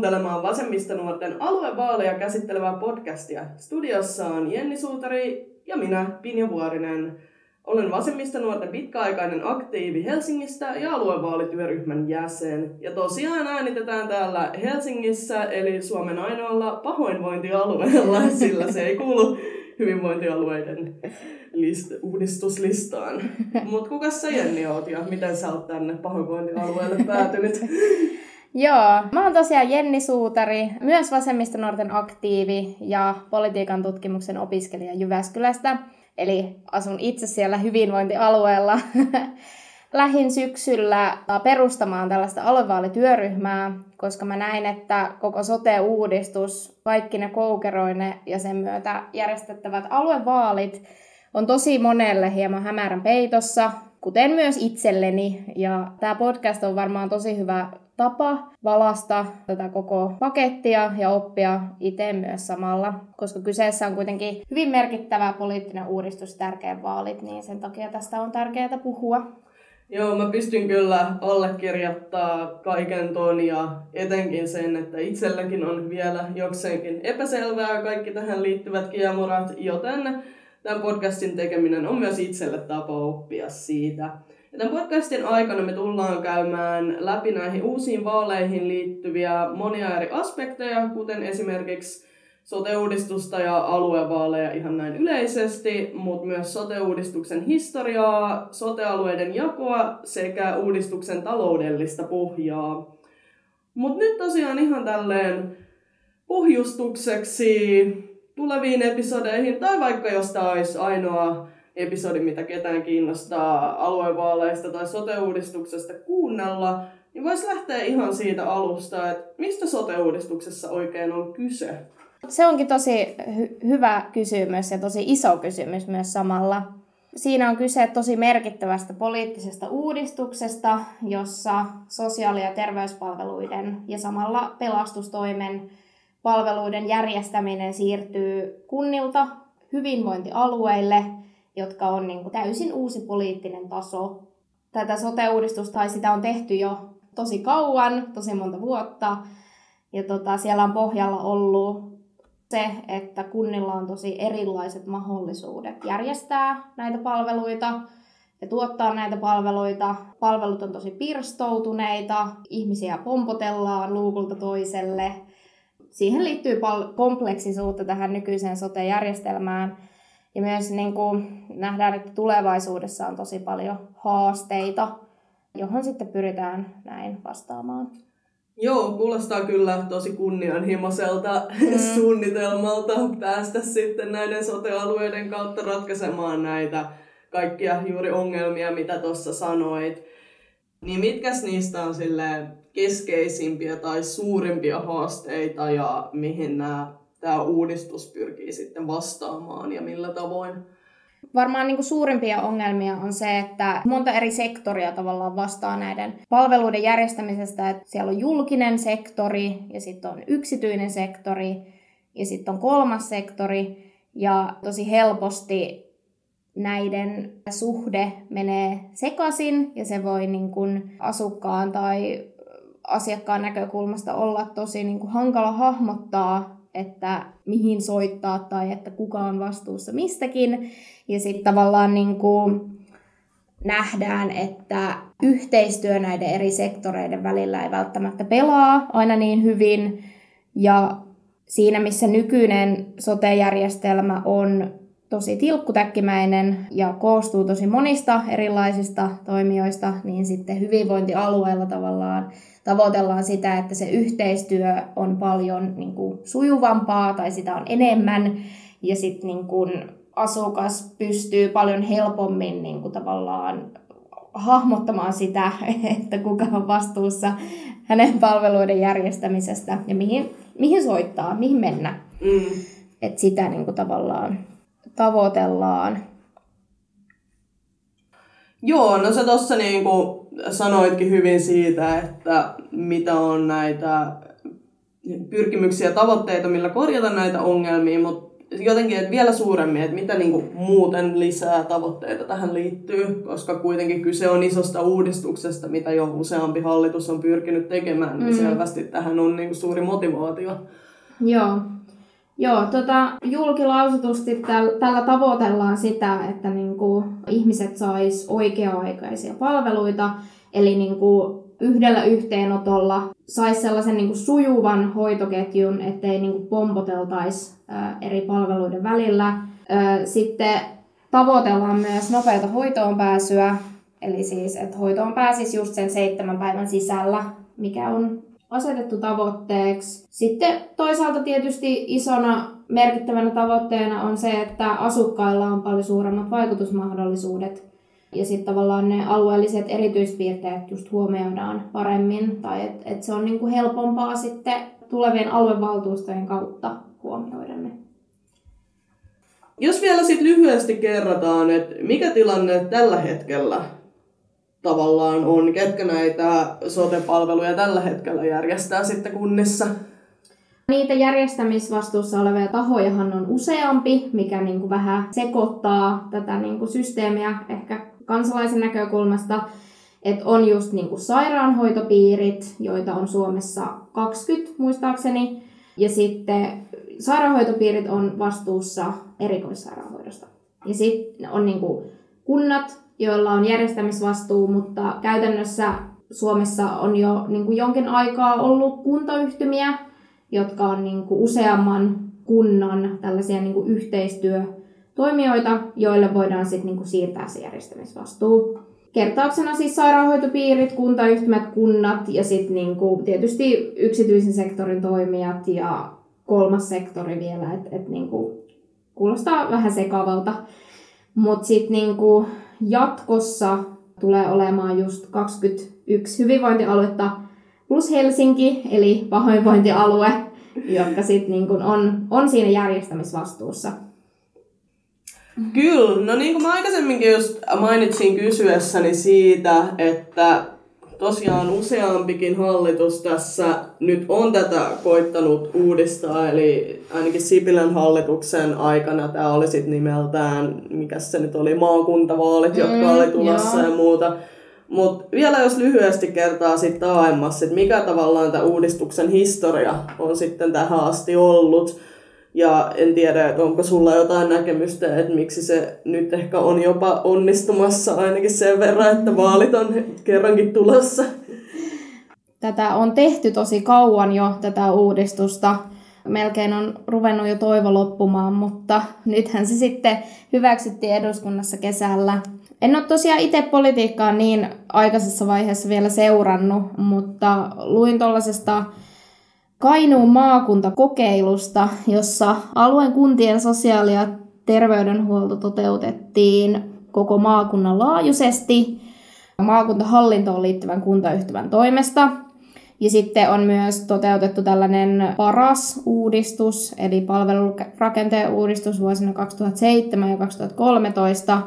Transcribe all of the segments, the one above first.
Kuuntelemaan Vasemmistonuorten aluevaaleja käsittelevää podcastia. Studiossa on Jenni Suutari ja minä, Pinja Vuorinen. Olen Vasemmistonuorten pitkäaikainen aktiivi Helsingistä ja aluevaalityöryhmän jäsen. Ja tosiaan äänitetään täällä Helsingissä, eli Suomen ainoalla pahoinvointialueella, sillä se ei kuulu hyvinvointialueiden list- uudistuslistaan. Mutta kuka sä Jenni oot ja miten sä oot tänne pahoinvointialueelle päätynyt? Joo, mä oon tosiaan Jenni Suutari, myös vasemmistonuorten aktiivi ja politiikan tutkimuksen opiskelija Jyväskylästä. Eli asun itse siellä hyvinvointialueella. Lähin syksyllä perustamaan tällaista aluevaalityöryhmää, koska mä näin, että koko sote-uudistus, kaikki ne koukeroine ja sen myötä järjestettävät aluevaalit on tosi monelle hieman hämärän peitossa, kuten myös itselleni. Ja tämä podcast on varmaan tosi hyvä tapa valasta tätä koko pakettia ja oppia itse myös samalla, koska kyseessä on kuitenkin hyvin merkittävä poliittinen uudistus, tärkeä vaalit, niin sen takia tästä on tärkeää puhua. Joo, mä pystyn kyllä allekirjoittaa kaiken ton ja etenkin sen, että itselläkin on vielä jokseenkin epäselvää kaikki tähän liittyvät kiemurat, joten tämän podcastin tekeminen on myös itselle tapa oppia siitä. Tämän podcastin aikana me tullaan käymään läpi näihin uusiin vaaleihin liittyviä monia eri aspekteja, kuten esimerkiksi sote-uudistusta ja aluevaaleja ihan näin yleisesti, mutta myös sote-uudistuksen historiaa, sote-alueiden jakoa sekä uudistuksen taloudellista pohjaa. Mutta nyt tosiaan ihan tälleen pohjustukseksi tuleviin episodeihin, tai vaikka jos tämä olisi ainoa episodi, mitä ketään kiinnostaa aluevaaleista tai sote-uudistuksesta kuunnella, niin voisi lähteä ihan siitä alusta, että mistä sote-uudistuksessa oikein on kyse. Se onkin tosi hy- hyvä kysymys ja tosi iso kysymys myös samalla. Siinä on kyse tosi merkittävästä poliittisesta uudistuksesta, jossa sosiaali- ja terveyspalveluiden ja samalla pelastustoimen palveluiden järjestäminen siirtyy kunnilta hyvinvointialueille, jotka on niin kuin täysin uusi poliittinen taso. Tätä sote-uudistusta tai sitä on tehty jo tosi kauan, tosi monta vuotta. Ja tota, siellä on pohjalla ollut se, että kunnilla on tosi erilaiset mahdollisuudet järjestää näitä palveluita ja tuottaa näitä palveluita. Palvelut on tosi pirstoutuneita, ihmisiä pompotellaan luukulta toiselle. Siihen liittyy pal- kompleksisuutta tähän nykyiseen sote-järjestelmään. Ja myös niin kuin nähdään, että tulevaisuudessa on tosi paljon haasteita, johon sitten pyritään näin vastaamaan. Joo, kuulostaa kyllä tosi kunnianhimoiselta mm. suunnitelmalta päästä sitten näiden sote-alueiden kautta ratkaisemaan näitä kaikkia juuri ongelmia, mitä tuossa sanoit. Niin mitkäs niistä on sille keskeisimpiä tai suurimpia haasteita ja mihin nämä, tämä uudistus pyrkii sitten vastaamaan ja millä tavoin? Varmaan niin kuin suurimpia ongelmia on se, että monta eri sektoria tavallaan vastaa näiden palveluiden järjestämisestä. Että siellä on julkinen sektori ja sitten on yksityinen sektori ja sitten on kolmas sektori. Ja tosi helposti näiden suhde menee sekaisin ja se voi niin kuin asukkaan tai asiakkaan näkökulmasta olla tosi niin kuin hankala hahmottaa että mihin soittaa tai että kuka on vastuussa mistäkin. Ja sitten tavallaan niin kuin nähdään, että yhteistyö näiden eri sektoreiden välillä ei välttämättä pelaa aina niin hyvin. Ja siinä, missä nykyinen sote-järjestelmä on tosi tilkkutäkkimäinen ja koostuu tosi monista erilaisista toimijoista, niin sitten hyvinvointialueella tavallaan tavoitellaan sitä, että se yhteistyö on paljon niin kuin, sujuvampaa tai sitä on enemmän ja sitten niin kuin, asukas pystyy paljon helpommin niin kuin, tavallaan hahmottamaan sitä, että kuka on vastuussa hänen palveluiden järjestämisestä ja mihin, mihin soittaa, mihin mennä. Mm. Että sitä niin kuin, tavallaan tavoitellaan. Joo, no se tuossa niinku sanoitkin hyvin siitä, että mitä on näitä pyrkimyksiä ja tavoitteita, millä korjata näitä ongelmia, mutta jotenkin että vielä suuremmin, että mitä niin kuin muuten lisää tavoitteita tähän liittyy, koska kuitenkin kyse on isosta uudistuksesta, mitä jo useampi hallitus on pyrkinyt tekemään, niin mm. selvästi tähän on niin kuin suuri motivaatio. Joo. Joo, tota, julkilausutusti täl, tällä tavoitellaan sitä, että niinku, ihmiset sais oikea-aikaisia palveluita, eli niinku, yhdellä yhteenotolla saisi sellaisen niin kuin sujuvan hoitoketjun, ettei niin kuin pompoteltaisi eri palveluiden välillä. Sitten tavoitellaan myös nopeata hoitoon pääsyä, eli siis, että hoitoon pääsisi just sen seitsemän päivän sisällä, mikä on asetettu tavoitteeksi. Sitten toisaalta tietysti isona merkittävänä tavoitteena on se, että asukkailla on paljon suuremmat vaikutusmahdollisuudet ja sitten tavallaan ne alueelliset erityispiirteet just huomioidaan paremmin, tai että et se on niinku helpompaa sitten tulevien aluevaltuustojen kautta huomioida ne. Jos vielä sitten lyhyesti kerrataan, että mikä tilanne tällä hetkellä tavallaan on, ketkä näitä sote-palveluja tällä hetkellä järjestää sitten kunnissa? Niitä järjestämisvastuussa olevia tahojahan on useampi, mikä niin kuin vähän sekoittaa tätä niin kuin systeemiä ehkä kansalaisen näkökulmasta, että on just niin kuin sairaanhoitopiirit, joita on Suomessa 20 muistaakseni, ja sitten sairaanhoitopiirit on vastuussa erikoissairaanhoidosta. Ja sitten on niin kuin kunnat, joilla on järjestämisvastuu, mutta käytännössä Suomessa on jo niin kuin jonkin aikaa ollut kuntayhtymiä, jotka on niin kuin useamman kunnan tällaisia niin kuin yhteistyö toimijoita, joille voidaan sitten niinku siirtää se järjestämisvastuu. Kertauksena siis sairaanhoitopiirit, kuntayhtymät, kunnat ja sitten niinku tietysti yksityisen sektorin toimijat ja kolmas sektori vielä, että et niinku, kuulostaa vähän sekavalta. Mutta sitten niinku jatkossa tulee olemaan just 21 hyvinvointialuetta plus Helsinki, eli pahoinvointialue, jotka sitten niinku on, on siinä järjestämisvastuussa. Kyllä, no niin kuin mä aikaisemminkin just mainitsin kysyessäni siitä, että tosiaan useampikin hallitus tässä nyt on tätä koittanut uudistaa, eli ainakin Sipilän hallituksen aikana tämä oli sitten nimeltään, mikä se nyt oli, maakuntavaalit, mm, jotka oli tulossa joo. ja muuta. Mutta vielä jos lyhyesti kertaa sitten aiemmassa, että mikä tavallaan tämä uudistuksen historia on sitten tähän asti ollut. Ja en tiedä, onko sulla jotain näkemystä, että miksi se nyt ehkä on jopa onnistumassa ainakin sen verran, että vaalit on kerrankin tulossa. Tätä on tehty tosi kauan jo, tätä uudistusta. Melkein on ruvennut jo toivo loppumaan, mutta nythän se sitten hyväksyttiin eduskunnassa kesällä. En ole tosiaan itse politiikkaa niin aikaisessa vaiheessa vielä seurannut, mutta luin tuollaisesta Kainuun maakuntakokeilusta, jossa alueen kuntien sosiaali- ja terveydenhuolto toteutettiin koko maakunnan laajuisesti maakuntahallintoon liittyvän kuntayhtymän toimesta. Ja sitten on myös toteutettu tällainen paras uudistus, eli palvelurakenteen uudistus vuosina 2007 ja 2013,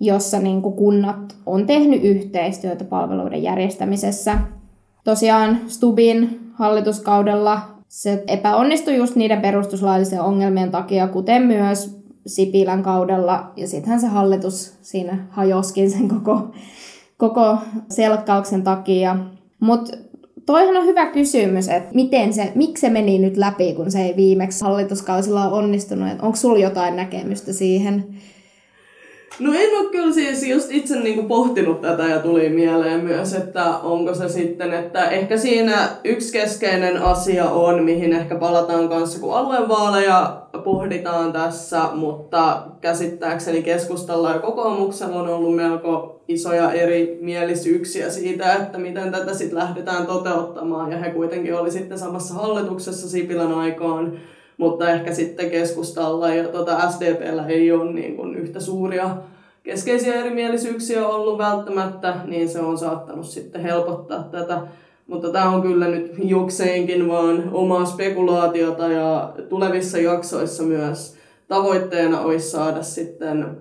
jossa niin kuin kunnat on tehnyt yhteistyötä palveluiden järjestämisessä. Tosiaan Stubin hallituskaudella se epäonnistui just niiden perustuslaillisen ongelmien takia, kuten myös Sipilän kaudella. Ja sittenhän se hallitus siinä hajoskin sen koko, koko selkkauksen takia. Mutta toihan on hyvä kysymys, että miten se, miksi se meni nyt läpi, kun se ei viimeksi hallituskausilla onnistunut. Onko sulla jotain näkemystä siihen? No en ole kyllä siis just itse niinku pohtinut tätä ja tuli mieleen myös, että onko se sitten, että ehkä siinä yksi keskeinen asia on, mihin ehkä palataan kanssa, kun aluevaaleja pohditaan tässä, mutta käsittääkseni keskustalla ja kokoomuksella on ollut melko isoja eri mielisyyksiä siitä, että miten tätä sitten lähdetään toteuttamaan. Ja he kuitenkin oli sitten samassa hallituksessa Sipilän aikaan mutta ehkä sitten keskustalla ja tuota SDPllä ei ole niin kuin yhtä suuria keskeisiä erimielisyyksiä ollut välttämättä, niin se on saattanut sitten helpottaa tätä. Mutta tämä on kyllä nyt jokseenkin vaan omaa spekulaatiota ja tulevissa jaksoissa myös tavoitteena olisi saada sitten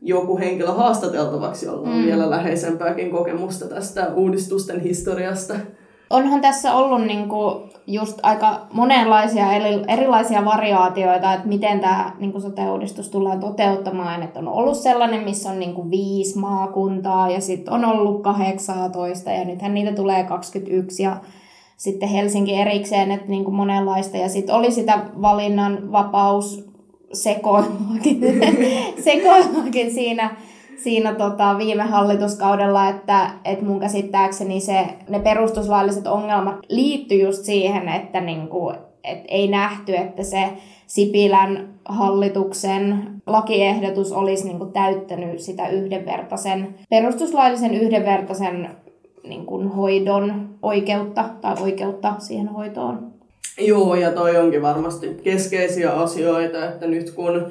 joku henkilö haastateltavaksi, jolla on mm. vielä läheisempääkin kokemusta tästä uudistusten historiasta. Onhan tässä ollut niinku just aika monenlaisia erilaisia variaatioita, että miten tämä niinku sote-uudistus tullaan toteuttamaan. Että on ollut sellainen, missä on niinku viisi maakuntaa ja sitten on ollut 18 ja nythän niitä tulee 21 ja sitten Helsinki erikseen, että niin kuin monenlaista. Ja sitten oli sitä valinnan vapaus siinä, siinä tota viime hallituskaudella, että, että mun käsittääkseni se, ne perustuslailliset ongelmat liittyy just siihen, että niin kuin, et ei nähty, että se Sipilän hallituksen lakiehdotus olisi niin kuin täyttänyt sitä yhdenvertaisen, perustuslaillisen yhdenvertaisen niin kuin hoidon oikeutta tai oikeutta siihen hoitoon. Joo, ja toi onkin varmasti keskeisiä asioita, että nyt kun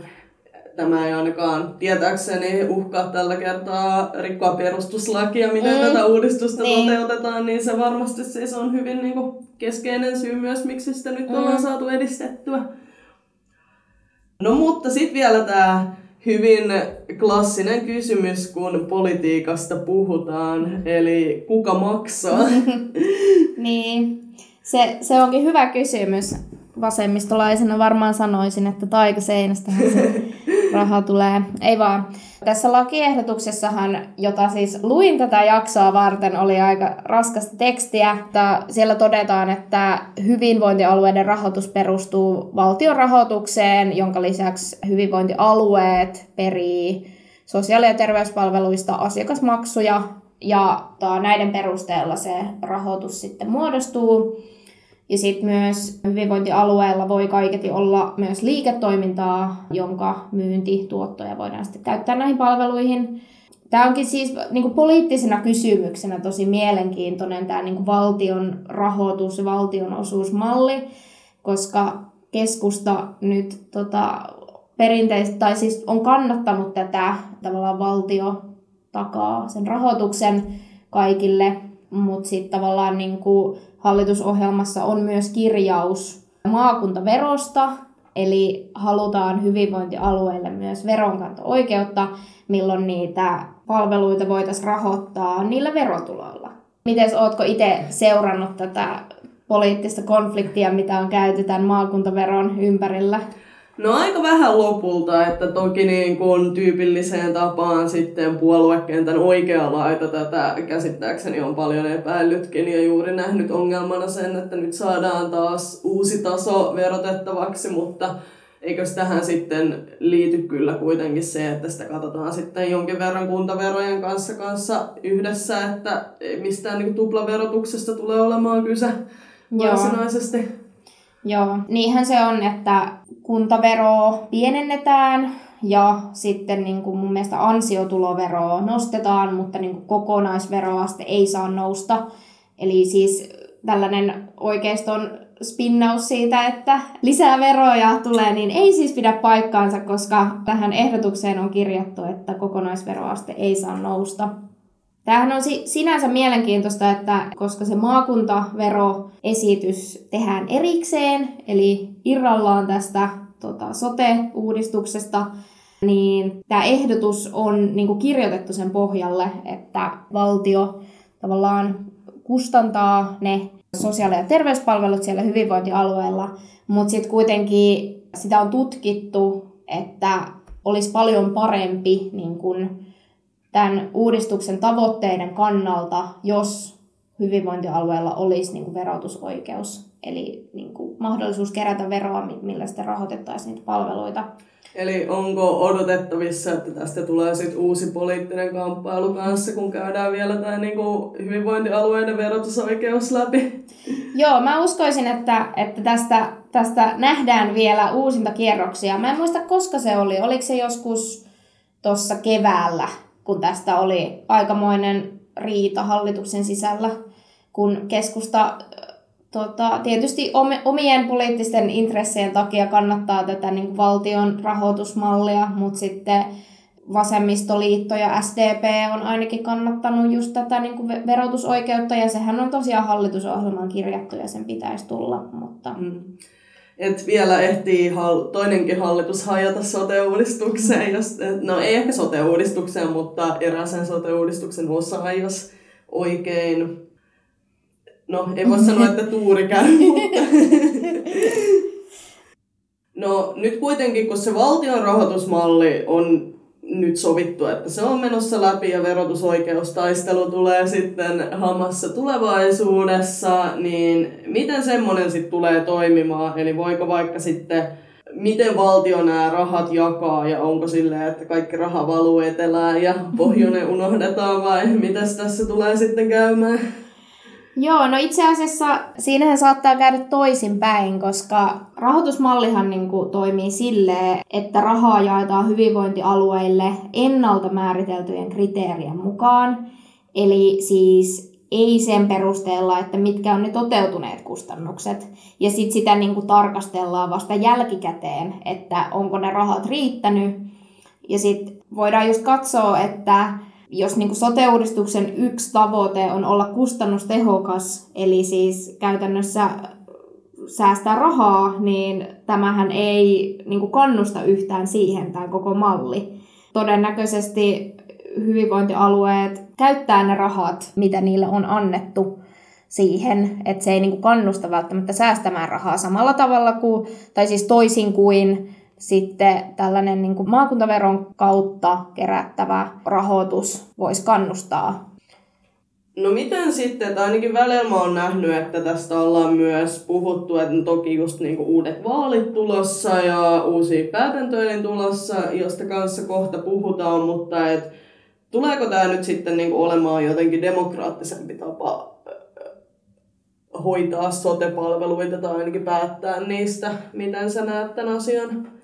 tämä ei ainakaan tietääkseni uhkaa tällä kertaa rikkoa perustuslakia, miten mm. tätä uudistusta niin. toteutetaan, niin se varmasti siis on hyvin niin kuin, keskeinen syy myös, miksi sitä nyt mm. ollaan saatu edistettyä. No mutta sitten vielä tämä hyvin klassinen kysymys, kun politiikasta puhutaan, eli kuka maksaa? niin, se, se onkin hyvä kysymys. Vasemmistolaisena varmaan sanoisin, että taikaseinästä se raha tulee. Ei vaan. Tässä lakiehdotuksessahan, jota siis luin tätä jaksoa varten, oli aika raskasta tekstiä. Siellä todetaan, että hyvinvointialueiden rahoitus perustuu valtion rahoitukseen, jonka lisäksi hyvinvointialueet perii sosiaali- ja terveyspalveluista asiakasmaksuja, ja näiden perusteella se rahoitus sitten muodostuu. Ja sitten myös hyvinvointialueella voi kaiketi olla myös liiketoimintaa, jonka myyntituottoja voidaan sitten käyttää näihin palveluihin. Tämä onkin siis niin kuin poliittisena kysymyksenä tosi mielenkiintoinen tämä niin kuin valtion rahoitus ja valtion osuusmalli, koska keskusta nyt tota, perinteisesti, tai siis on kannattanut tätä tavallaan valtio takaa sen rahoituksen kaikille, mutta sitten tavallaan niin kuin hallitusohjelmassa on myös kirjaus maakuntaverosta, eli halutaan hyvinvointialueille myös veronkanto-oikeutta, milloin niitä palveluita voitaisiin rahoittaa niillä verotuloilla. Miten ootko itse seurannut tätä poliittista konfliktia, mitä on käyty tämän maakuntaveron ympärillä? No aika vähän lopulta, että toki niin kuin tyypilliseen tapaan sitten puoluekentän oikea laita tätä käsittääkseni on paljon epäillytkin ja juuri nähnyt ongelmana sen, että nyt saadaan taas uusi taso verotettavaksi, mutta eikö tähän sitten liity kyllä kuitenkin se, että sitä katsotaan sitten jonkin verran kuntaverojen kanssa, kanssa yhdessä, että mistään niin tuplaverotuksesta tulee olemaan kyse varsinaisesti. Joo. Joo, niinhän se on, että kuntaveroa pienennetään ja sitten niin kuin mun mielestä ansiotuloveroa nostetaan, mutta niin kuin kokonaisveroaste ei saa nousta. Eli siis tällainen oikeiston spinnaus siitä, että lisää veroja tulee, niin ei siis pidä paikkaansa, koska tähän ehdotukseen on kirjattu, että kokonaisveroaste ei saa nousta. Tämähän on sinänsä mielenkiintoista, että koska se maakuntaveroesitys tehdään erikseen, eli irrallaan tästä tota, sote-uudistuksesta, niin tämä ehdotus on niin kuin kirjoitettu sen pohjalle, että valtio tavallaan kustantaa ne sosiaali- ja terveyspalvelut siellä hyvinvointialueella, mutta sitten kuitenkin sitä on tutkittu, että olisi paljon parempi niin kun tämän uudistuksen tavoitteiden kannalta, jos hyvinvointialueella olisi niin kuin verotusoikeus, eli niin kuin mahdollisuus kerätä veroa, millä sitten rahoitettaisiin niitä palveluita. Eli onko odotettavissa, että tästä tulee sitten uusi poliittinen kamppailu kanssa, kun käydään vielä tämä niinku hyvinvointialueiden verotusoikeus läpi? Joo, mä uskoisin, että, että tästä, tästä nähdään vielä uusinta kierroksia. Mä en muista, koska se oli. Oliko se joskus tuossa keväällä, kun tästä oli aikamoinen riita hallituksen sisällä, kun keskusta tota, tietysti omien poliittisten intressien takia kannattaa tätä niin kuin valtion rahoitusmallia, mutta sitten vasemmistoliitto ja SDP on ainakin kannattanut just tätä niin kuin verotusoikeutta, ja sehän on tosiaan hallitusohjelman kirjattu, ja sen pitäisi tulla, mutta... Mm että vielä ehtii hal- toinenkin hallitus hajata sote-uudistukseen, jos, no ei ehkä sote-uudistukseen, mutta eräsen sote-uudistuksen osaan, jos oikein. No, ei voi sanoa, että tuuri käy, mutta... No nyt kuitenkin, kun se valtion rahoitusmalli on nyt sovittu, että se on menossa läpi ja verotusoikeustaistelu tulee sitten hamassa tulevaisuudessa, niin miten semmoinen sitten tulee toimimaan? Eli voiko vaikka sitten, miten valtio nämä rahat jakaa ja onko silleen, että kaikki raha valuu etelään ja pohjoinen unohdetaan vai mitäs tässä tulee sitten käymään? Joo, no itse asiassa siinähän saattaa käydä toisinpäin, koska rahoitusmallihan niin kuin toimii silleen, että rahaa jaetaan hyvinvointialueille ennalta määriteltyjen kriteerien mukaan. Eli siis ei sen perusteella, että mitkä on ne toteutuneet kustannukset. Ja sitten sitä niin kuin tarkastellaan vasta jälkikäteen, että onko ne rahat riittänyt. Ja sitten voidaan just katsoa, että jos niin sote-uudistuksen yksi tavoite on olla kustannustehokas, eli siis käytännössä säästää rahaa, niin tämähän ei niin kannusta yhtään siihen tämä koko malli. Todennäköisesti hyvinvointialueet käyttää ne rahat, mitä niille on annettu siihen, että se ei niin kannusta välttämättä säästämään rahaa samalla tavalla kuin, tai siis toisin kuin sitten tällainen niin kuin maakuntaveron kautta kerättävä rahoitus voisi kannustaa. No miten sitten, että ainakin Välelma on nähnyt, että tästä ollaan myös puhuttu, että toki just niin kuin uudet vaalit tulossa ja uusia päätäntöjä tulossa, josta kanssa kohta puhutaan, mutta et, tuleeko tämä nyt sitten niin kuin olemaan jotenkin demokraattisempi tapa hoitaa sote-palveluita tai ainakin päättää niistä? Miten sä näet tämän asian?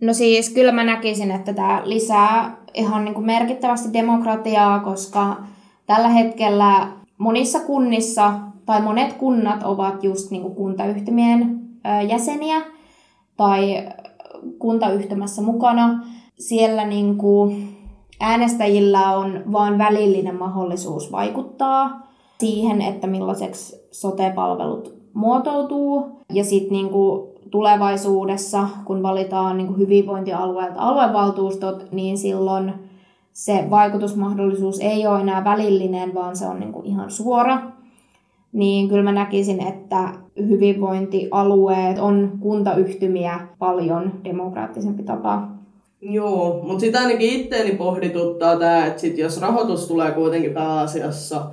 No siis kyllä mä näkisin, että tämä lisää ihan niin kuin merkittävästi demokratiaa, koska tällä hetkellä monissa kunnissa tai monet kunnat ovat just niin kuin kuntayhtymien jäseniä tai kuntayhtymässä mukana. Siellä niin kuin äänestäjillä on vain välillinen mahdollisuus vaikuttaa siihen, että millaiseksi sote-palvelut muotoutuu. Ja sitten niin tulevaisuudessa, kun valitaan niin kuin hyvinvointialueelta aluevaltuustot, niin silloin se vaikutusmahdollisuus ei ole enää välillinen, vaan se on niin kuin ihan suora. Niin kyllä mä näkisin, että hyvinvointialueet on kuntayhtymiä paljon demokraattisempi tapa. Joo, mutta sitä ainakin itteeni pohdituttaa tämä, että sit jos rahoitus tulee kuitenkin pääasiassa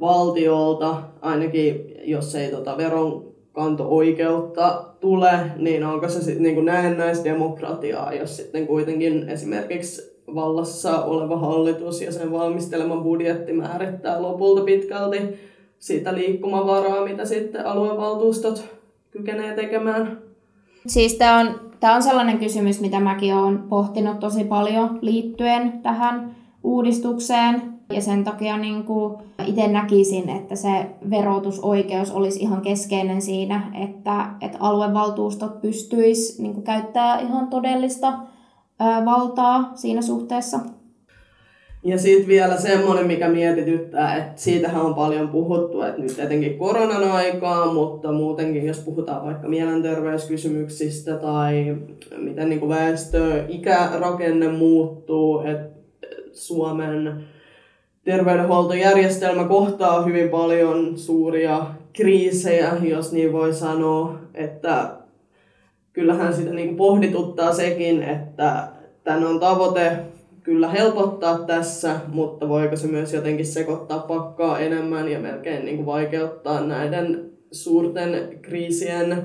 valtiolta, ainakin jos ei tota veron kanto-oikeutta tule, niin onko se sitten niin näennäisdemokratiaa, jos sitten kuitenkin esimerkiksi vallassa oleva hallitus ja sen valmistelema budjetti määrittää lopulta pitkälti siitä liikkumavaraa, mitä sitten aluevaltuustot kykenee tekemään. Siis tämä on, on sellainen kysymys, mitä mäkin olen pohtinut tosi paljon liittyen tähän uudistukseen. Ja sen takia niin kuin itse näkisin, että se verotusoikeus olisi ihan keskeinen siinä, että, että aluevaltuustot pystyis niin kuin käyttää ihan todellista valtaa siinä suhteessa. Ja sitten vielä semmoinen, mikä mietityttää, että siitähän on paljon puhuttu, että nyt etenkin koronan aikaa, mutta muutenkin, jos puhutaan vaikka mielenterveyskysymyksistä tai miten niin väestö, ikärakenne muuttuu, että Suomen terveydenhuoltojärjestelmä kohtaa hyvin paljon suuria kriisejä, jos niin voi sanoa, että kyllähän sitä niin pohdituttaa sekin, että tämän on tavoite kyllä helpottaa tässä, mutta voiko se myös jotenkin sekoittaa pakkaa enemmän ja melkein niin kuin vaikeuttaa näiden suurten kriisien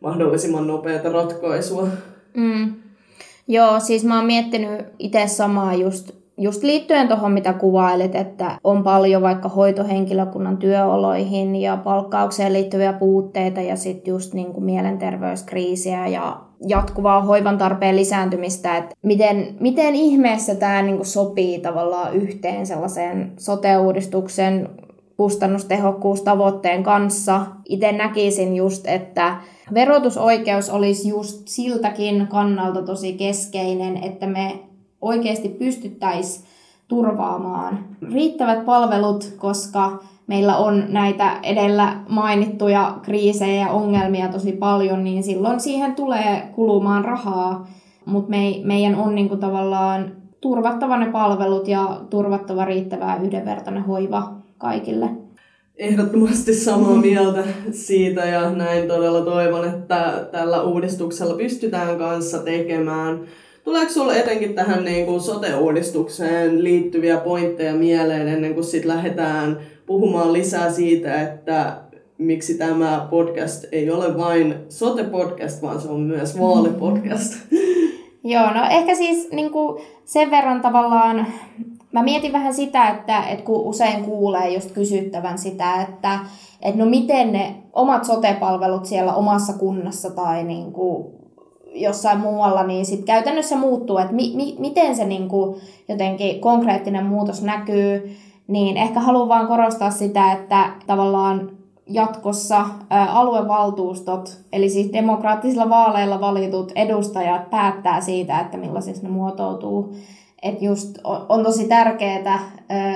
mahdollisimman nopeata ratkaisua. Mm. Joo, siis mä oon miettinyt itse samaa just just liittyen tuohon, mitä kuvailit, että on paljon vaikka hoitohenkilökunnan työoloihin ja palkkaukseen liittyviä puutteita ja sitten just niin kuin mielenterveyskriisiä ja jatkuvaa hoivan tarpeen lisääntymistä, että miten, miten ihmeessä tämä niin kuin sopii tavallaan yhteen sellaiseen sote-uudistuksen kustannustehokkuustavoitteen kanssa. Itse näkisin just, että verotusoikeus olisi just siltäkin kannalta tosi keskeinen, että me oikeasti pystyttäisiin turvaamaan riittävät palvelut, koska meillä on näitä edellä mainittuja kriisejä ja ongelmia tosi paljon, niin silloin siihen tulee kulumaan rahaa, mutta me, meidän on niinku tavallaan turvattava ne palvelut ja turvattava riittävää yhdenvertainen hoiva kaikille. ehdottomasti samaa mieltä siitä ja näin todella toivon, että tällä uudistuksella pystytään kanssa tekemään. Tuleeko sinulle etenkin tähän niin kuin sote-uudistukseen liittyviä pointteja mieleen ennen kuin sitten lähdetään puhumaan lisää siitä, että miksi tämä podcast ei ole vain sote-podcast, vaan se on myös vaalipodcast? Joo, no ehkä siis niin kuin sen verran tavallaan, mä mietin vähän sitä, että, että kun usein kuulee just kysyttävän sitä, että, että no miten ne omat sote-palvelut siellä omassa kunnassa tai niin kuin jossain muualla, niin sit käytännössä muuttuu, että mi, mi, miten se niin kuin jotenkin konkreettinen muutos näkyy, niin ehkä haluan vaan korostaa sitä, että tavallaan jatkossa aluevaltuustot, eli siis demokraattisilla vaaleilla valitut edustajat päättää siitä, että millaisiksi ne muotoutuu. Että just on tosi tärkeää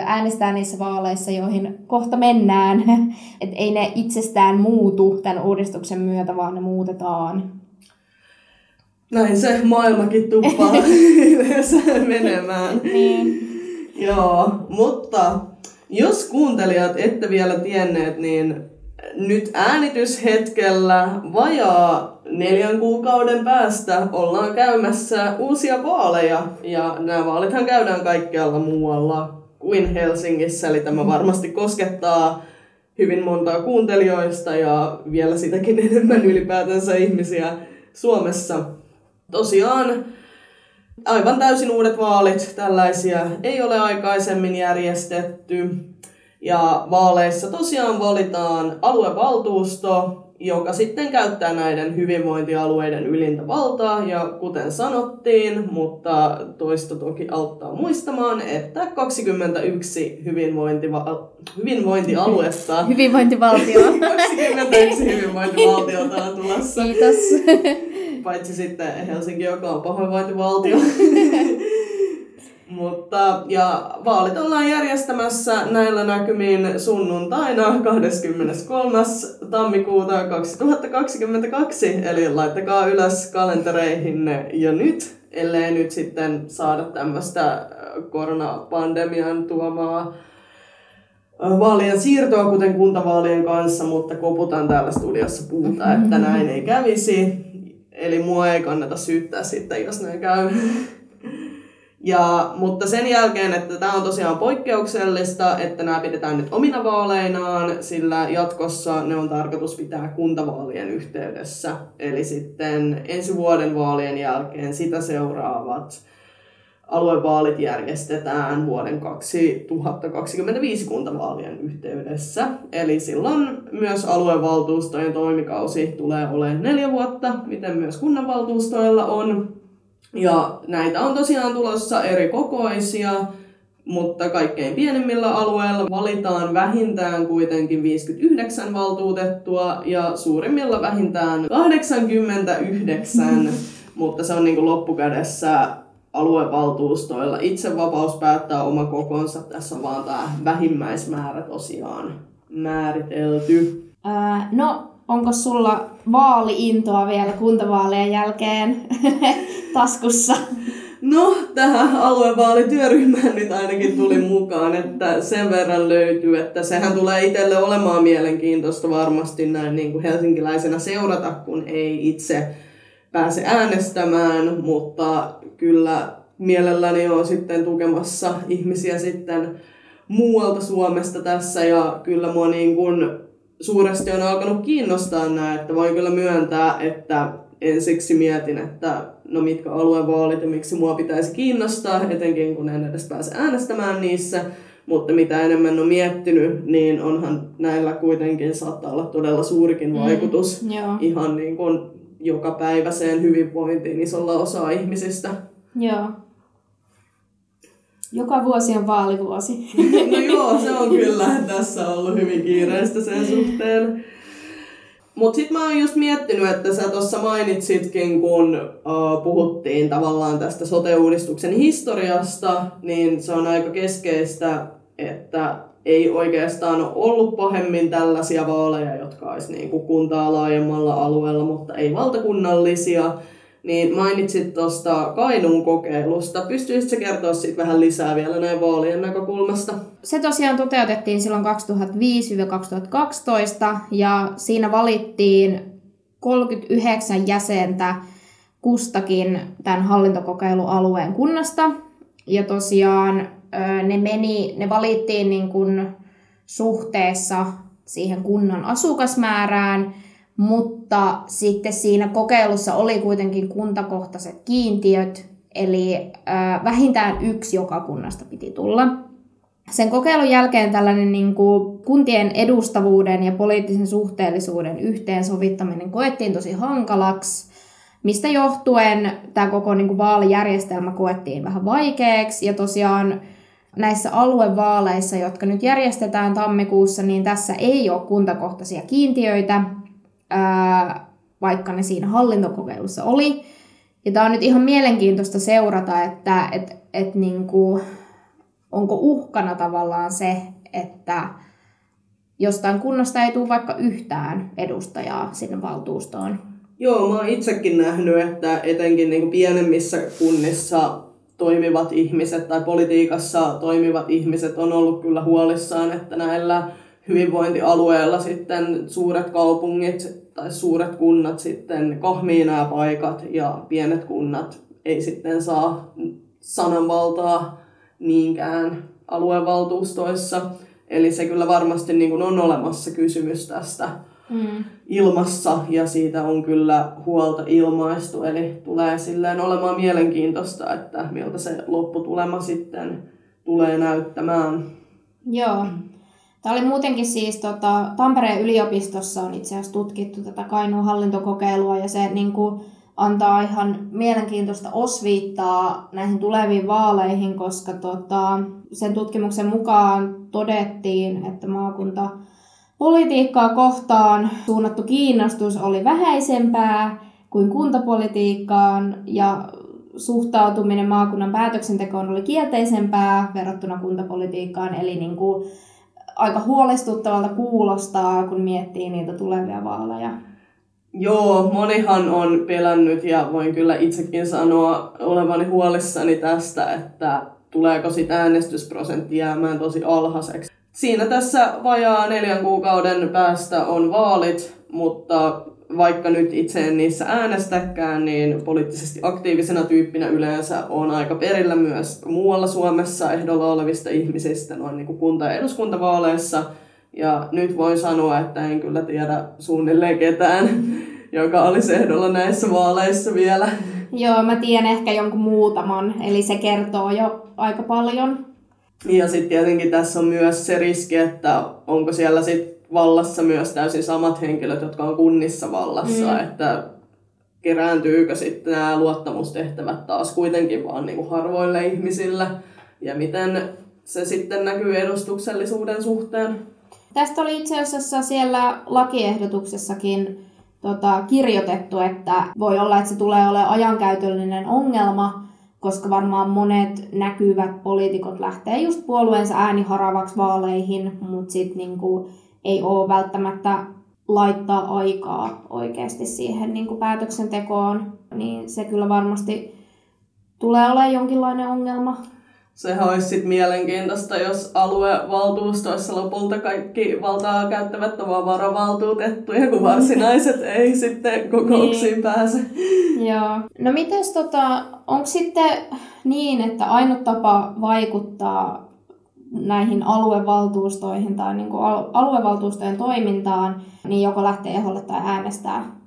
äänestää niissä vaaleissa, joihin kohta mennään. Että ei ne itsestään muutu tämän uudistuksen myötä, vaan ne muutetaan. Näin se maailmakin tuppaa yleensä menemään. Niin. Joo, mutta jos kuuntelijat ette vielä tienneet, niin nyt äänityshetkellä vajaa neljän kuukauden päästä ollaan käymässä uusia vaaleja. Ja nämä vaalithan käydään kaikkialla muualla kuin Helsingissä, eli tämä varmasti koskettaa hyvin montaa kuuntelijoista ja vielä sitäkin enemmän ylipäätänsä ihmisiä Suomessa. Tosiaan aivan täysin uudet vaalit, tällaisia ei ole aikaisemmin järjestetty. Ja vaaleissa tosiaan valitaan aluevaltuusto, joka sitten käyttää näiden hyvinvointialueiden ylintä valtaa. Ja kuten sanottiin, mutta toista toki auttaa muistamaan, että 21 hyvinvointiva- hyvinvointialuetta... Hyvinvointivaltio. 21 hyvinvointivaltiota on tulossa. Kiitos. Paitsi sitten Helsinki, joka on pahoinvointivaltio. Mutta, ja vaalit ollaan järjestämässä näillä näkymin sunnuntaina 23. tammikuuta 2022, eli laittakaa ylös kalentereihinne jo nyt, ellei nyt sitten saada tämmöistä koronapandemian tuomaa vaalien siirtoa, kuten kuntavaalien kanssa, mutta koputan täällä studiossa puuta, että näin ei kävisi. Eli mua ei kannata syyttää sitten, jos näin käy. Ja, mutta sen jälkeen, että tämä on tosiaan poikkeuksellista, että nämä pidetään nyt omina vaaleinaan, sillä jatkossa ne on tarkoitus pitää kuntavaalien yhteydessä. Eli sitten ensi vuoden vaalien jälkeen sitä seuraavat aluevaalit järjestetään vuoden 2025 kuntavaalien yhteydessä. Eli silloin myös aluevaltuustojen toimikausi tulee olemaan neljä vuotta, miten myös kunnanvaltuustoilla on. Ja näitä on tosiaan tulossa eri kokoisia, mutta kaikkein pienimmillä alueilla valitaan vähintään kuitenkin 59 valtuutettua ja suurimmilla vähintään 89, mutta se on niin kuin loppukädessä aluevaltuustoilla itse vapaus päättää oma kokonsa. Tässä on vaan tämä vähimmäismäärä tosiaan määritelty. Ää, no, onko sulla vaaliintoa vielä kuntavaalien jälkeen taskussa? No, tähän aluevaalityöryhmään nyt ainakin tuli mukaan, että sen verran löytyy, että sehän tulee itselle olemaan mielenkiintoista varmasti näin niin kuin helsinkiläisenä seurata, kun ei itse pääse äänestämään, mutta kyllä mielelläni on sitten tukemassa ihmisiä sitten muualta Suomesta tässä ja kyllä mua niin kuin suuresti on alkanut kiinnostaa nämä, että voin kyllä myöntää, että ensiksi mietin, että no mitkä aluevaalit ja miksi mua pitäisi kiinnostaa, etenkin kun en edes pääse äänestämään niissä. Mutta mitä enemmän on miettinyt, niin onhan näillä kuitenkin saattaa olla todella suurikin mm, vaikutus mm, ihan niin kuin joka päiväiseen hyvinvointiin isolla osaa ihmisistä. Joo. Joka vuosi on vaalivuosi. no joo, se on kyllä tässä ollut hyvin kiireistä sen suhteen. Mutta sitten mä oon just miettinyt, että sä tuossa mainitsitkin, kun uh, puhuttiin tavallaan tästä sote-uudistuksen historiasta, niin se on aika keskeistä, että ei oikeastaan ole ollut pahemmin tällaisia vaaleja, jotka olisi niin kuntaa laajemmalla alueella, mutta ei valtakunnallisia. Niin mainitsit tuosta Kainuun kokeilusta. Pystyisitkö kertoa siitä vähän lisää vielä näin vaalien näkökulmasta? Se tosiaan toteutettiin silloin 2005-2012 ja siinä valittiin 39 jäsentä kustakin tämän hallintokokeilualueen kunnasta. Ja tosiaan ne, meni, ne valittiin niin kuin suhteessa siihen kunnan asukasmäärään, mutta sitten siinä kokeilussa oli kuitenkin kuntakohtaiset kiintiöt, eli vähintään yksi joka kunnasta piti tulla. Sen kokeilun jälkeen tällainen niin kuin kuntien edustavuuden ja poliittisen suhteellisuuden yhteensovittaminen koettiin tosi hankalaksi, mistä johtuen tämä koko niin kuin vaalijärjestelmä koettiin vähän vaikeaksi. Ja tosiaan näissä aluevaaleissa, jotka nyt järjestetään tammikuussa, niin tässä ei ole kuntakohtaisia kiintiöitä, vaikka ne siinä hallintokokeilussa oli. Ja tämä on nyt ihan mielenkiintoista seurata, että et, et niin kuin, onko uhkana tavallaan se, että jostain kunnasta ei tule vaikka yhtään edustajaa sinne valtuustoon. Joo, mä oon itsekin nähnyt, että etenkin niin kuin pienemmissä kunnissa toimivat ihmiset tai politiikassa toimivat ihmiset on ollut kyllä huolissaan, että näillä hyvinvointialueilla sitten suuret kaupungit tai suuret kunnat sitten kahmii nämä paikat ja pienet kunnat ei sitten saa sananvaltaa niinkään aluevaltuustoissa. Eli se kyllä varmasti niin kuin on olemassa kysymys tästä mm. ilmassa ja siitä on kyllä huolta ilmaistu. Eli tulee silleen olemaan mielenkiintoista, että miltä se lopputulema sitten tulee näyttämään. Joo. Tämä oli muutenkin siis, tota, Tampereen yliopistossa on itse asiassa tutkittu tätä Kainuun hallintokokeilua ja se niin kuin, antaa ihan mielenkiintoista osviittaa näihin tuleviin vaaleihin, koska tota, sen tutkimuksen mukaan todettiin, että maakunta politiikkaa kohtaan suunnattu kiinnostus oli vähäisempää kuin kuntapolitiikkaan ja suhtautuminen maakunnan päätöksentekoon oli kielteisempää verrattuna kuntapolitiikkaan, eli niin kuin aika huolestuttavalta kuulostaa, kun miettii niitä tulevia vaaleja. Joo, monihan on pelännyt ja voin kyllä itsekin sanoa olevani huolissani tästä, että tuleeko sitä äänestysprosentti jäämään tosi alhaiseksi. Siinä tässä vajaa neljän kuukauden päästä on vaalit, mutta vaikka nyt itse en niissä äänestäkään, niin poliittisesti aktiivisena tyyppinä yleensä on aika perillä myös muualla Suomessa ehdolla olevista ihmisistä noin niin kuin kunta- ja eduskuntavaaleissa. Ja nyt voin sanoa, että en kyllä tiedä suunnilleen ketään, joka olisi ehdolla näissä vaaleissa vielä. Joo, mä tiedän ehkä jonkun muutaman, eli se kertoo jo aika paljon. Ja sitten tietenkin tässä on myös se riski, että onko siellä sitten vallassa myös täysin samat henkilöt, jotka on kunnissa vallassa, mm. että kerääntyykö sitten nämä luottamustehtävät taas kuitenkin vaan niin kuin harvoille ihmisille ja miten se sitten näkyy edustuksellisuuden suhteen. Tästä oli itse asiassa siellä lakiehdotuksessakin tota, kirjoitettu, että voi olla, että se tulee olemaan ajankäytöllinen ongelma, koska varmaan monet näkyvät poliitikot lähtee just puolueensa ääniharavaksi vaaleihin, mutta sitten niinku ei ole välttämättä laittaa aikaa oikeasti siihen niinku päätöksentekoon, niin se kyllä varmasti tulee olemaan jonkinlainen ongelma sehän olisi sit mielenkiintoista, jos aluevaltuustoissa lopulta kaikki valtaa käyttävät ovat varavaltuutettuja, kun varsinaiset ei sitten kokouksiin niin. pääse. Joo. No mites tota, onko sitten niin, että ainut tapa vaikuttaa näihin aluevaltuustoihin tai niin kuin aluevaltuustojen toimintaan, niin joko lähtee eholle tai äänestää?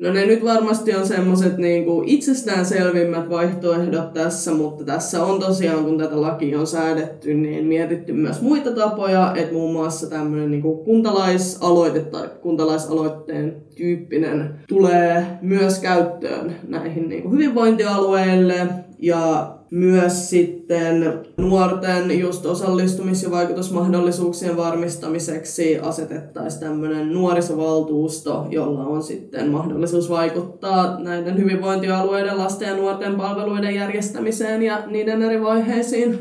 No ne nyt varmasti on semmoiset niin itsestäänselvimmät vaihtoehdot tässä, mutta tässä on tosiaan, kun tätä lakia on säädetty, niin mietitty myös muita tapoja, että muun muassa tämmöinen niin kuntalaisaloite tai kuntalaisaloitteen tyyppinen tulee myös käyttöön näihin niin hyvinvointialueille. Ja myös sitten nuorten just osallistumis- ja vaikutusmahdollisuuksien varmistamiseksi asetettaisiin tämmöinen nuorisovaltuusto, jolla on sitten mahdollisuus vaikuttaa näiden hyvinvointialueiden lasten ja nuorten palveluiden järjestämiseen ja niiden eri vaiheisiin.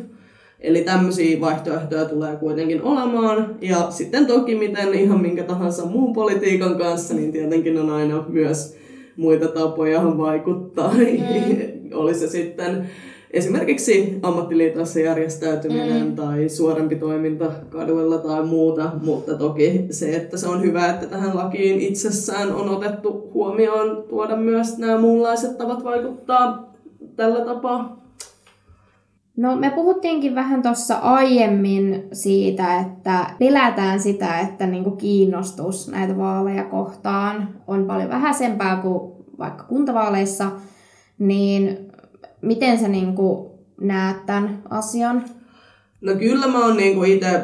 Eli tämmöisiä vaihtoehtoja tulee kuitenkin olemaan. Ja sitten toki miten ihan minkä tahansa muun politiikan kanssa, niin tietenkin on aina myös muita tapoja vaikuttaa. Mm. Oli se sitten esimerkiksi ammattiliitossa järjestäytyminen mm. tai suorempi toiminta kaduilla tai muuta, mutta toki se, että se on hyvä, että tähän lakiin itsessään on otettu huomioon tuoda myös nämä muunlaiset tavat vaikuttaa tällä tapaa. No me puhuttiinkin vähän tuossa aiemmin siitä, että pelätään sitä, että niinku kiinnostus näitä vaaleja kohtaan on paljon vähäisempää kuin vaikka kuntavaaleissa, niin miten sä niinku näet tämän asian? No kyllä mä oon niinku itse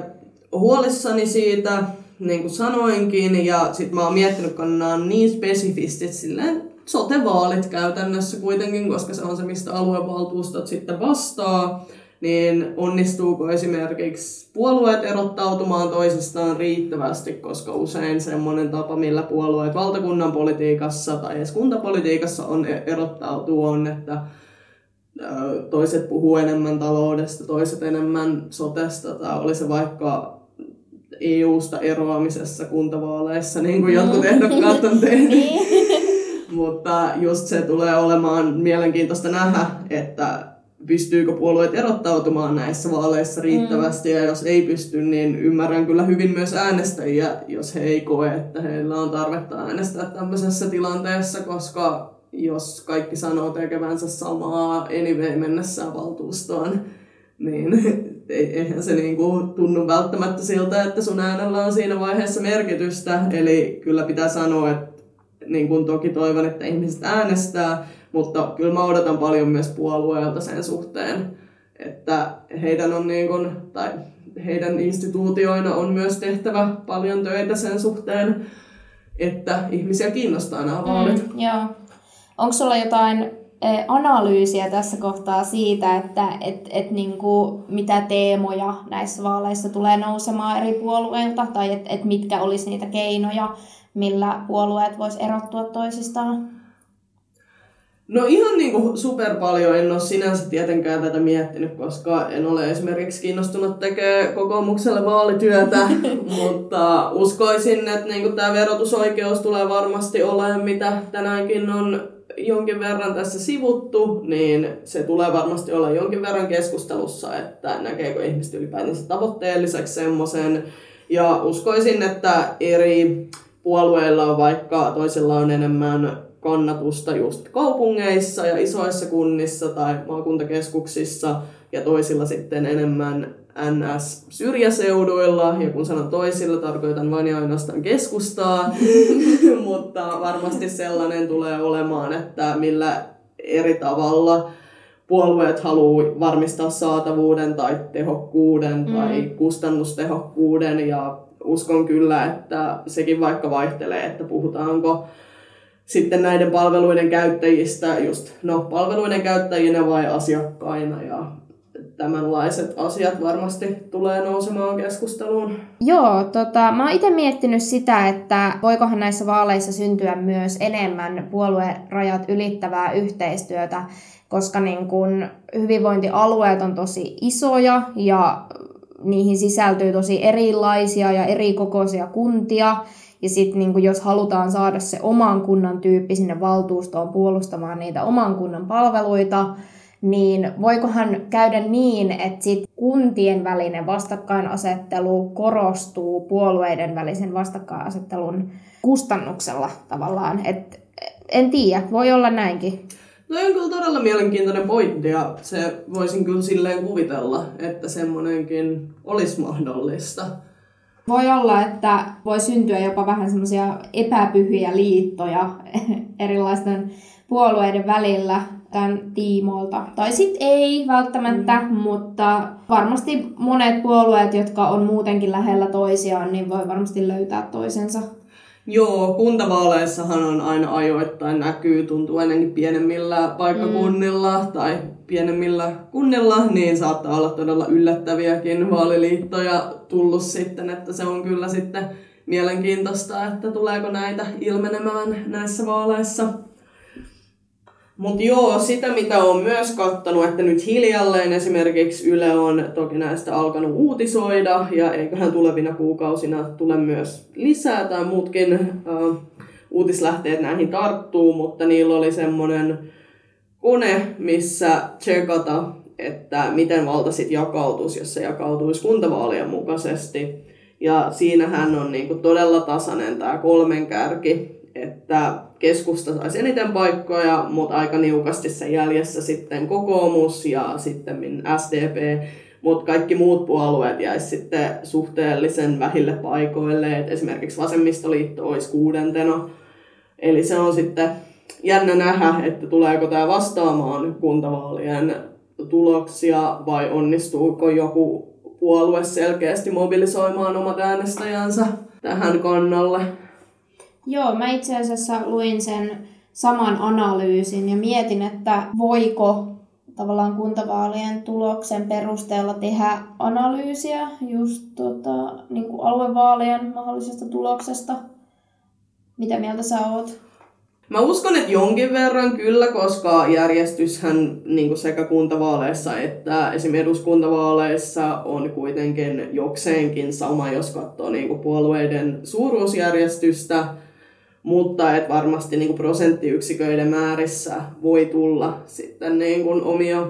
huolissani siitä, niin kuin sanoinkin, ja sitten mä oon miettinyt, kun nämä on niin spesifisti, silleen sote-vaalit käytännössä kuitenkin, koska se on se, mistä aluevaltuustot sitten vastaa, niin onnistuuko esimerkiksi puolueet erottautumaan toisistaan riittävästi, koska usein semmoinen tapa, millä puolueet valtakunnan politiikassa tai edes kuntapolitiikassa on e- erottautuu, on, että toiset puhuu enemmän taloudesta, toiset enemmän sotesta, tai oli se vaikka EU-sta eroamisessa kuntavaaleissa, niin kuin jotkut mm. ehdokkaat on tehnyt. Niin. Mutta just se tulee olemaan mielenkiintoista nähdä, että pystyykö puolueet erottautumaan näissä vaaleissa riittävästi, mm. ja jos ei pysty, niin ymmärrän kyllä hyvin myös äänestäjiä, jos he ei koe, että heillä on tarvetta äänestää tämmöisessä tilanteessa, koska jos kaikki sanoo tekevänsä samaa anyway mennessään valtuustoon, niin eihän se niinku tunnu välttämättä siltä, että sun äänellä on siinä vaiheessa merkitystä. Eli kyllä pitää sanoa, että niin kuin toki toivon, että ihmiset äänestää, mutta kyllä mä odotan paljon myös puolueelta sen suhteen, että heidän on niin kuin, tai heidän instituutioina on myös tehtävä paljon töitä sen suhteen, että ihmisiä kiinnostaa nämä vaalit. Mm, joo. Onko sulla jotain e, analyysiä tässä kohtaa siitä, että et, et niinku, mitä teemoja näissä vaaleissa tulee nousemaan eri puolueilta, tai että et mitkä olisi niitä keinoja, millä puolueet vois erottua toisistaan? No ihan niin kuin super paljon en ole sinänsä tietenkään tätä miettinyt, koska en ole esimerkiksi kiinnostunut tekemään kokoomukselle vaalityötä, mutta uskoisin, että niin kuin tämä verotusoikeus tulee varmasti olemaan, mitä tänäänkin on jonkin verran tässä sivuttu, niin se tulee varmasti olla jonkin verran keskustelussa, että näkeekö ihmiset ylipäätänsä tavoitteelliseksi semmoisen. Ja uskoisin, että eri puolueilla on vaikka toisella on enemmän kannatusta just kaupungeissa ja isoissa kunnissa tai maakuntakeskuksissa ja toisilla sitten enemmän NS-syrjäseuduilla, ja kun sanon toisilla, tarkoitan vain ja ainoastaan keskustaa, mutta varmasti sellainen tulee olemaan, että millä eri tavalla puolueet haluaa varmistaa saatavuuden tai tehokkuuden mm. tai kustannustehokkuuden, ja uskon kyllä, että sekin vaikka vaihtelee, että puhutaanko sitten näiden palveluiden käyttäjistä just no, palveluiden käyttäjinä vai asiakkaina. Ja tämänlaiset asiat varmasti tulee nousemaan keskusteluun. Joo, tota, mä oon itse miettinyt sitä, että voikohan näissä vaaleissa syntyä myös enemmän puoluerajat ylittävää yhteistyötä, koska niin kun hyvinvointialueet on tosi isoja ja niihin sisältyy tosi erilaisia ja eri kokoisia kuntia, ja sitten niin jos halutaan saada se oman kunnan tyyppi sinne valtuustoon puolustamaan niitä oman kunnan palveluita, niin voikohan käydä niin, että sit kuntien välinen vastakkainasettelu korostuu puolueiden välisen vastakkainasettelun kustannuksella tavallaan. Et en tiedä, voi olla näinkin. No on kyllä todella mielenkiintoinen pointti ja se voisin kyllä silleen kuvitella, että semmoinenkin olisi mahdollista. Voi olla, että voi syntyä jopa vähän semmoisia epäpyhiä liittoja erilaisten puolueiden välillä tämän tiimoilta. Tai sitten ei välttämättä, mm. mutta varmasti monet puolueet, jotka on muutenkin lähellä toisiaan, niin voi varmasti löytää toisensa. Joo, kuntavaaleissahan on aina ajoittain näkyy, tuntuu ainakin pienemmillä paikkakunnilla mm. tai pienemmillä kunnilla, niin saattaa olla todella yllättäviäkin vaaliliittoja tullut sitten, että se on kyllä sitten mielenkiintoista, että tuleeko näitä ilmenemään näissä vaaleissa. Mutta joo, sitä mitä on myös kattanut, että nyt hiljalleen esimerkiksi Yle on toki näistä alkanut uutisoida, ja eiköhän tulevina kuukausina tule myös lisää tai muutkin uh, uutislähteet näihin tarttuu, mutta niillä oli semmoinen kone, missä tsekata, että miten valta sitten jakautuisi, jos se jakautuisi kuntavaalien mukaisesti. Ja siinähän on niinku todella tasainen tämä kolmen kärki, että keskusta saisi eniten paikkoja, mutta aika niukasti sen jäljessä sitten kokoomus ja sitten SDP, mutta kaikki muut puolueet jäisi sitten suhteellisen vähille paikoille, että esimerkiksi vasemmistoliitto olisi kuudentena. Eli se on sitten jännä nähdä, että tuleeko tämä vastaamaan kuntavaalien tuloksia vai onnistuuko joku puolue selkeästi mobilisoimaan omat äänestäjänsä tähän kannalle. Joo, mä itse asiassa luin sen saman analyysin ja mietin, että voiko tavallaan kuntavaalien tuloksen perusteella tehdä analyysiä just tota, niin kuin aluevaalien mahdollisesta tuloksesta. Mitä mieltä sä oot? Mä uskon, että jonkin verran kyllä, koska järjestyshän niin sekä kuntavaaleissa että esimerkiksi eduskuntavaaleissa on kuitenkin jokseenkin sama, jos katsoo niin puolueiden suuruusjärjestystä. Mutta et varmasti niin prosenttiyksiköiden määrissä voi tulla sitten niin omia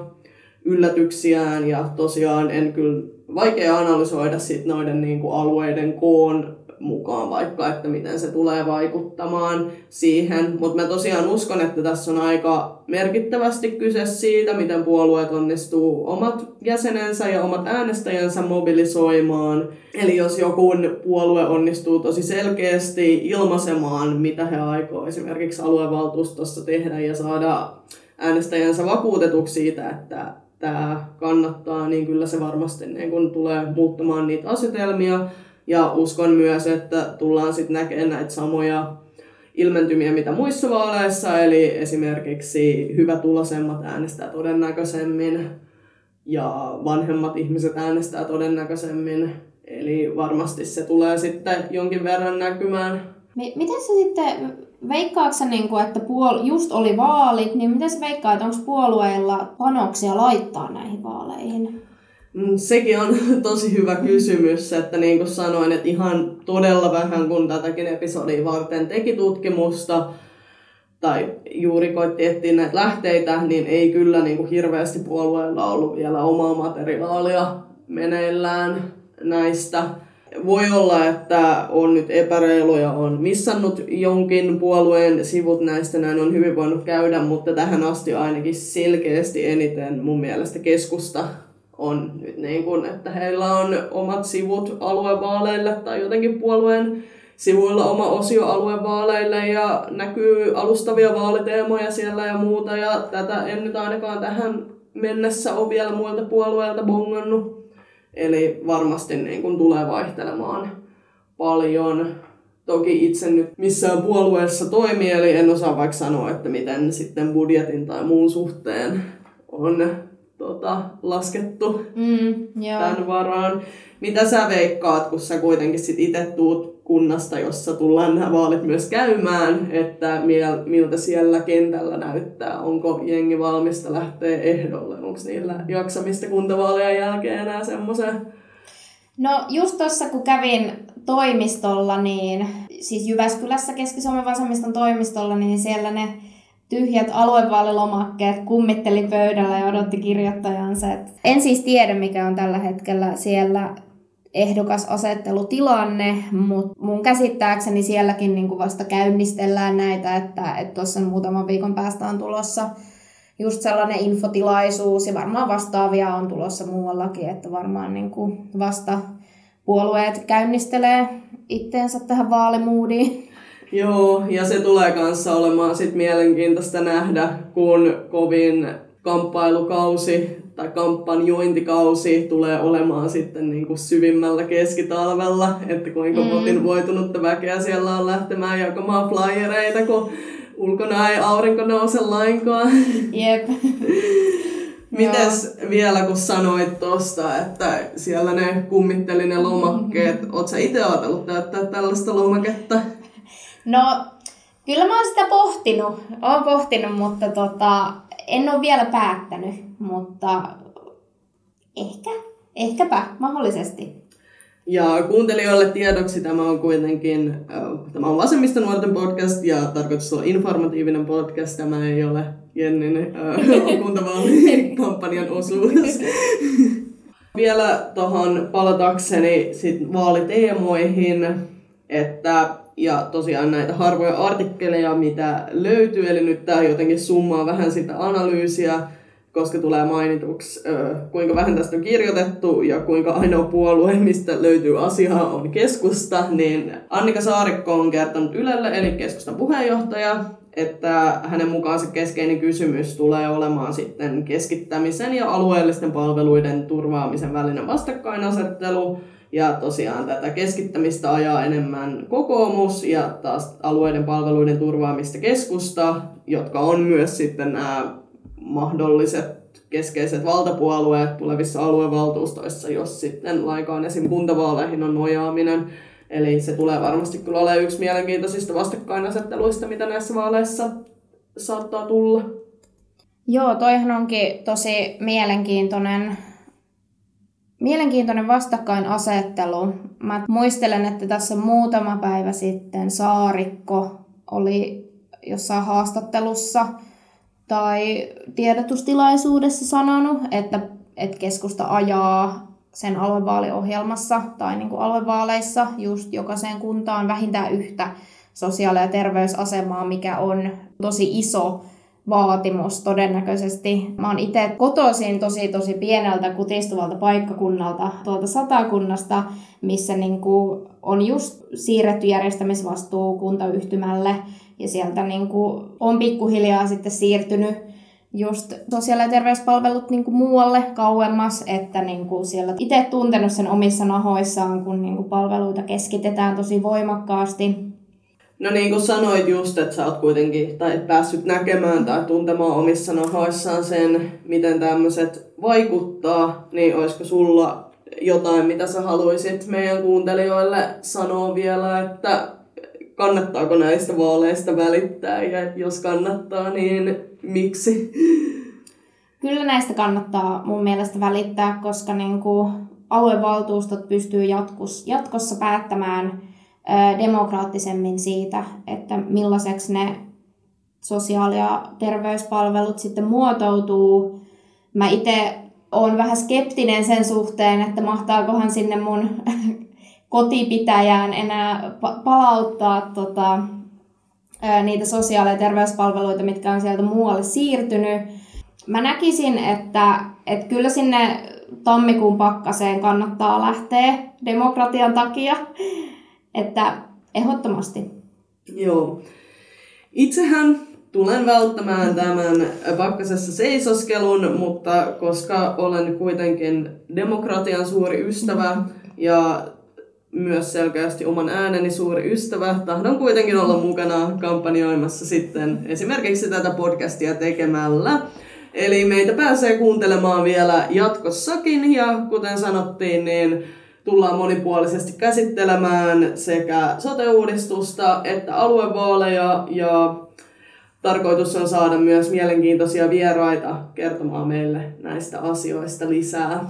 yllätyksiään. Ja tosiaan en kyllä vaikea analysoida sit noiden niin alueiden koon mukaan vaikka, että miten se tulee vaikuttamaan siihen. Mutta mä tosiaan uskon, että tässä on aika merkittävästi kyse siitä, miten puolueet onnistuu omat jäsenensä ja omat äänestäjänsä mobilisoimaan. Eli jos joku puolue onnistuu tosi selkeästi ilmaisemaan, mitä he aikoo esimerkiksi aluevaltuustossa tehdä ja saada äänestäjänsä vakuutetuksi siitä, että tämä kannattaa, niin kyllä se varmasti niin kun tulee muuttamaan niitä asetelmia. Ja uskon myös, että tullaan sitten näkemään näitä samoja ilmentymiä, mitä muissa vaaleissa, eli esimerkiksi hyvä tulosemmat äänestää todennäköisemmin ja vanhemmat ihmiset äänestää todennäköisemmin. Eli varmasti se tulee sitten jonkin verran näkymään. Miten se sitten, veikkaatko niin kuin, että puol- just oli vaalit, niin miten veikkaa, että onko puolueilla panoksia laittaa näihin vaaleihin? Sekin on tosi hyvä kysymys, että niin kuin sanoin, että ihan todella vähän kun tätäkin episodia varten teki tutkimusta tai juuri koitti etsiä näitä lähteitä, niin ei kyllä niin kuin hirveästi puolueella ollut vielä omaa materiaalia meneillään näistä. Voi olla, että on nyt epäreilu ja on missannut jonkin puolueen sivut näistä, näin on hyvin voinut käydä, mutta tähän asti ainakin selkeästi eniten mun mielestä keskusta on nyt niin kuin, että heillä on omat sivut aluevaaleille tai jotenkin puolueen sivuilla oma osio aluevaaleille ja näkyy alustavia vaaliteemoja siellä ja muuta ja tätä en nyt ainakaan tähän mennessä ole vielä muilta puolueilta bongannut. Eli varmasti niin kuin tulee vaihtelemaan paljon. Toki itse nyt missään puolueessa toimii, eli en osaa vaikka sanoa, että miten sitten budjetin tai muun suhteen on tota, laskettu mm, tämän varaan. Mitä sä veikkaat, kun sä kuitenkin sit itse tuut kunnasta, jossa tullaan nämä vaalit myös käymään, että miltä siellä kentällä näyttää? Onko jengi valmista lähteä ehdolle? Onko niillä jaksamista kuntavaalien jälkeen enää semmoisen? No just tuossa kun kävin toimistolla, niin siis Jyväskylässä Keski-Suomen vasemmiston toimistolla, niin siellä ne tyhjät aluevaalilomakkeet kummitteli pöydällä ja odotti kirjoittajansa. En siis tiedä, mikä on tällä hetkellä siellä ehdokasasettelutilanne, mutta mun käsittääkseni sielläkin niin kuin vasta käynnistellään näitä, että tuossa muutaman viikon päästä on tulossa just sellainen infotilaisuus ja varmaan vastaavia on tulossa muuallakin, että varmaan niin kuin vasta puolueet käynnistelee itteensä tähän vaalimuudiin. Joo, ja se tulee kanssa olemaan sit mielenkiintoista nähdä, kun kovin kamppailukausi tai kampanjointikausi tulee olemaan sitten niin kuin syvimmällä keskitalvella, että kuinka mm. motivoitunutta väkeä siellä on lähtemään jakamaan flyereita, kun ulkona ei aurinko nouse lainkaan. Jep. Mites vielä kun sanoit tosta, että siellä ne kummitteli ne lomakkeet, mm-hmm. oot sä itse ajatellut täyttää tällaista lomaketta? No, kyllä mä oon sitä pohtinut. Oon pohtinut, mutta tota, en ole vielä päättänyt. Mutta ehkä, ehkäpä, mahdollisesti. Ja kuuntelijoille tiedoksi tämä on kuitenkin, tämä on Vasemmista nuorten podcast ja tarkoitus olla informatiivinen podcast. Tämä ei ole Jennin äh, kuntavaalikampanjan osuus. Vielä tuohon palatakseni sit vaaliteemoihin, että ja tosiaan näitä harvoja artikkeleja, mitä löytyy, eli nyt tämä jotenkin summaa vähän sitä analyysiä, koska tulee mainituksi, kuinka vähän tästä on kirjoitettu ja kuinka ainoa puolue, mistä löytyy asiaa, on keskusta, niin Annika Saarikko on kertonut Ylelle, eli keskustan puheenjohtaja, että hänen mukaansa keskeinen kysymys tulee olemaan sitten keskittämisen ja alueellisten palveluiden turvaamisen välinen vastakkainasettelu. Ja tosiaan tätä keskittämistä ajaa enemmän kokoomus ja taas alueiden palveluiden turvaamista keskusta, jotka on myös sitten nämä mahdolliset keskeiset valtapuolueet tulevissa aluevaltuustoissa, jos sitten laikaan esim. kuntavaaleihin on nojaaminen. Eli se tulee varmasti kyllä olemaan yksi mielenkiintoisista vastakkainasetteluista, mitä näissä vaaleissa saattaa tulla. Joo, toihan onkin tosi mielenkiintoinen, mielenkiintoinen vastakkainasettelu. Mä muistelen, että tässä muutama päivä sitten Saarikko oli jossain haastattelussa tai tiedotustilaisuudessa sanonut, että, että keskusta ajaa sen aluevaaliohjelmassa tai niin kuin aluevaaleissa just jokaiseen kuntaan vähintään yhtä sosiaali- ja terveysasemaa, mikä on tosi iso vaatimus todennäköisesti. Mä oon itse kotoisin tosi tosi pieneltä kutistuvalta paikkakunnalta tuolta satakunnasta, missä niin on just siirretty järjestämisvastuu kuntayhtymälle ja sieltä niin on pikkuhiljaa sitten siirtynyt just sosiaali- ja terveyspalvelut niin muualle kauemmas, että niin siellä itse tuntenut sen omissa nahoissaan, kun niin palveluita keskitetään tosi voimakkaasti. No niin kuin sanoit just, että sä oot kuitenkin tai et päässyt näkemään tai tuntemaan omissa nahoissaan sen, miten tämmöiset vaikuttaa, niin olisiko sulla jotain, mitä sä haluaisit meidän kuuntelijoille sanoa vielä, että kannattaako näistä vaaleista välittää ja jos kannattaa, niin miksi? Kyllä näistä kannattaa mun mielestä välittää, koska niin kuin aluevaltuustot pystyy jatkossa päättämään demokraattisemmin siitä, että millaiseksi ne sosiaali- ja terveyspalvelut sitten muotoutuu. Mä itse olen vähän skeptinen sen suhteen, että mahtaakohan sinne mun kotipitäjään enää palauttaa tota, niitä sosiaali- ja terveyspalveluita, mitkä on sieltä muualle siirtynyt. Mä näkisin, että, että kyllä sinne tammikuun pakkaseen kannattaa lähteä demokratian takia, että ehdottomasti. Joo. Itsehän tulen välttämään tämän pakkasessa seisoskelun, mutta koska olen kuitenkin demokratian suuri ystävä ja myös selkeästi oman ääneni suuri ystävä. Tahdon kuitenkin olla mukana kampanjoimassa sitten esimerkiksi tätä podcastia tekemällä. Eli meitä pääsee kuuntelemaan vielä jatkossakin ja kuten sanottiin, niin tullaan monipuolisesti käsittelemään sekä sote-uudistusta että aluevaaleja ja tarkoitus on saada myös mielenkiintoisia vieraita kertomaan meille näistä asioista lisää.